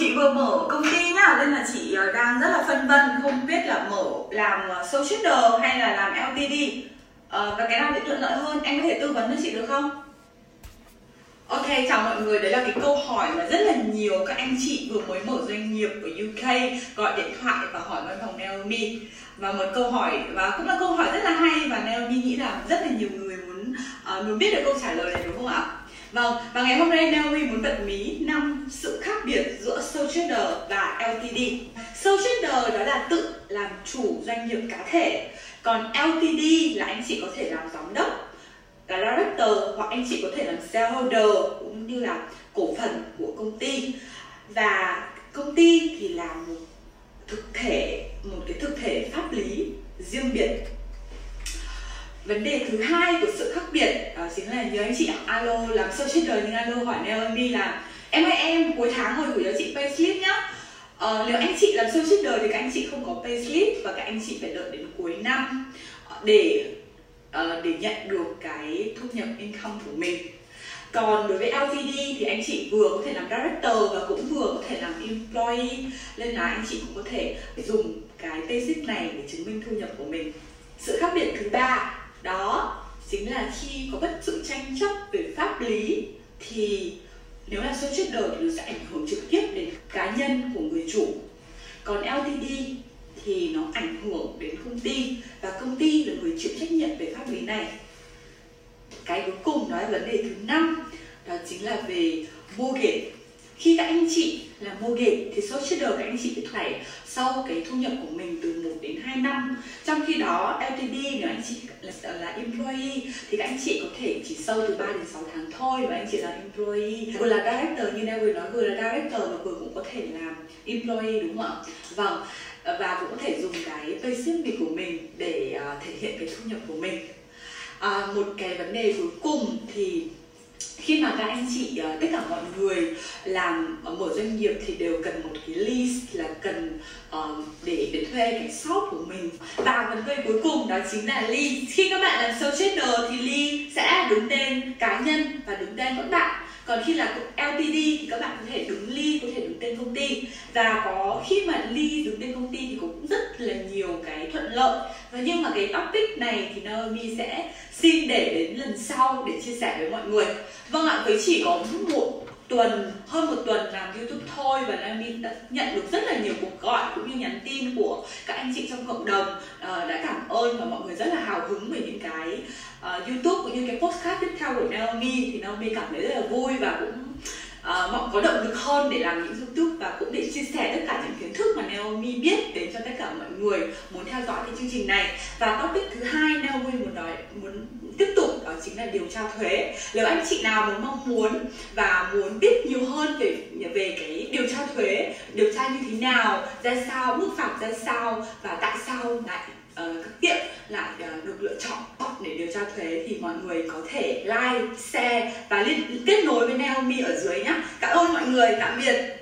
chị vừa mở công ty nhá nên là chị ờ, đang rất là phân vân không biết là mở làm ờ, sole trader hay là làm LTD ờ, và cái nào sẽ thuận lợi hơn em có thể tư vấn cho chị được không Ok, chào mọi người. Đấy là cái câu hỏi mà rất là nhiều các anh chị vừa mới mở doanh nghiệp ở UK gọi điện thoại và hỏi văn phòng Naomi. Và một câu hỏi và cũng là câu hỏi rất là hay và Naomi nghĩ là rất là nhiều người muốn uh, muốn biết được câu trả lời này đúng không ạ? Vâng, và ngày hôm nay Naomi muốn bật mí năm sự khác biệt giữa sole trader và LTD. Sole trader đó là tự làm chủ doanh nghiệp cá thể, còn LTD là anh chị có thể làm giám đốc là director hoặc anh chị có thể làm shareholder cũng như là cổ phần của công ty và công ty thì là một thực thể một cái thực thể pháp lý riêng biệt vấn đề thứ hai của sự khác biệt đó chính là nhớ anh chị alo làm sâu trên đời nhưng alo hỏi Naomi là em ơi em cuối tháng hồi gửi cho chị payslip nhá. Ờ, nếu anh chị làm sâu trên đời thì các anh chị không có payslip và các anh chị phải đợi đến cuối năm ờ, để ờ, để nhận được cái thu nhập income của mình. Còn đối với LTD thì anh chị vừa có thể làm director và cũng vừa có thể làm employee nên là anh chị cũng có thể dùng cái basic này để chứng minh thu nhập của mình. Sự khác biệt thứ ba đó, chính là khi có bất sự tranh chấp về pháp lý, thì nếu là sôi chết đời thì nó sẽ ảnh hưởng trực tiếp đến cá nhân của người chủ. Còn LTD thì nó ảnh hưởng đến công ty, và công ty là người chịu trách nhiệm về pháp lý này. Cái cuối cùng đó là vấn đề thứ năm, đó chính là về mortgage khi các anh chị là mua mortgage thì số trader các anh chị phải sau cái thu nhập của mình từ 1 đến 2 năm. Trong khi đó LTD nếu anh chị là, là employee thì các anh chị có thể chỉ sâu từ 3 đến 6 tháng thôi và anh chị là employee. Vừa là director như Neville nói vừa là director và vừa cũng có thể làm employee đúng không ạ? Vâng và cũng có thể dùng cái payslip của mình để uh, thể hiện cái thu nhập của mình. À, một cái vấn đề cuối cùng thì khi mà các anh chị ờ, tất cả mọi người làm ờ, mở doanh nghiệp thì đều cần một cái list là cần uh, để để thuê cái shop của mình. Và vấn đề cuối cùng đó chính là ly. Khi các bạn làm sole channel thì ly sẽ đứng tên cá nhân và đứng tên các bạn còn khi là LTD thì các bạn có thể đứng ly, có thể đứng tên công ty. Và có khi mà ly đứng tên công ty thì cũng rất là nhiều cái thuận lợi. Và nhưng mà cái topic này thì Naomi sẽ xin để đến lần sau để chia sẻ với mọi người. Vâng ạ, với chỉ có một tuần hơn một tuần làm youtube thôi và Naomi đã nhận được rất là nhiều cuộc gọi cũng như nhắn tin của các anh chị trong cộng đồng uh, đã cảm ơn và mọi người rất là hào hứng về những cái uh, youtube cũng như cái postcard tiếp theo của Naomi. Thì Naomi cảm thấy rất là vui và cũng Ờ, uh, mọi có động lực hơn để làm những youtube và cũng để chia sẻ tất cả những kiến thức mà Naomi biết đến cho tất cả mọi người muốn theo dõi cái chương trình này. Và topic thứ hai Naomi muốn nói muốn tiếp tục đó chính là điều tra thuế. Nếu anh chị nào muốn mong muốn và muốn biết nhiều hơn về về cái điều tra thuế điều tra như thế nào ra sao mức phạt ra sao và tại sao lại ờ, uh, các tiệm lại uh, được lựa chọn để điều tra thuế thì mọi người có thể like, share và liên kết nối với Naomi ở dưới nhé. Cảm ơn mọi người, tạm biệt.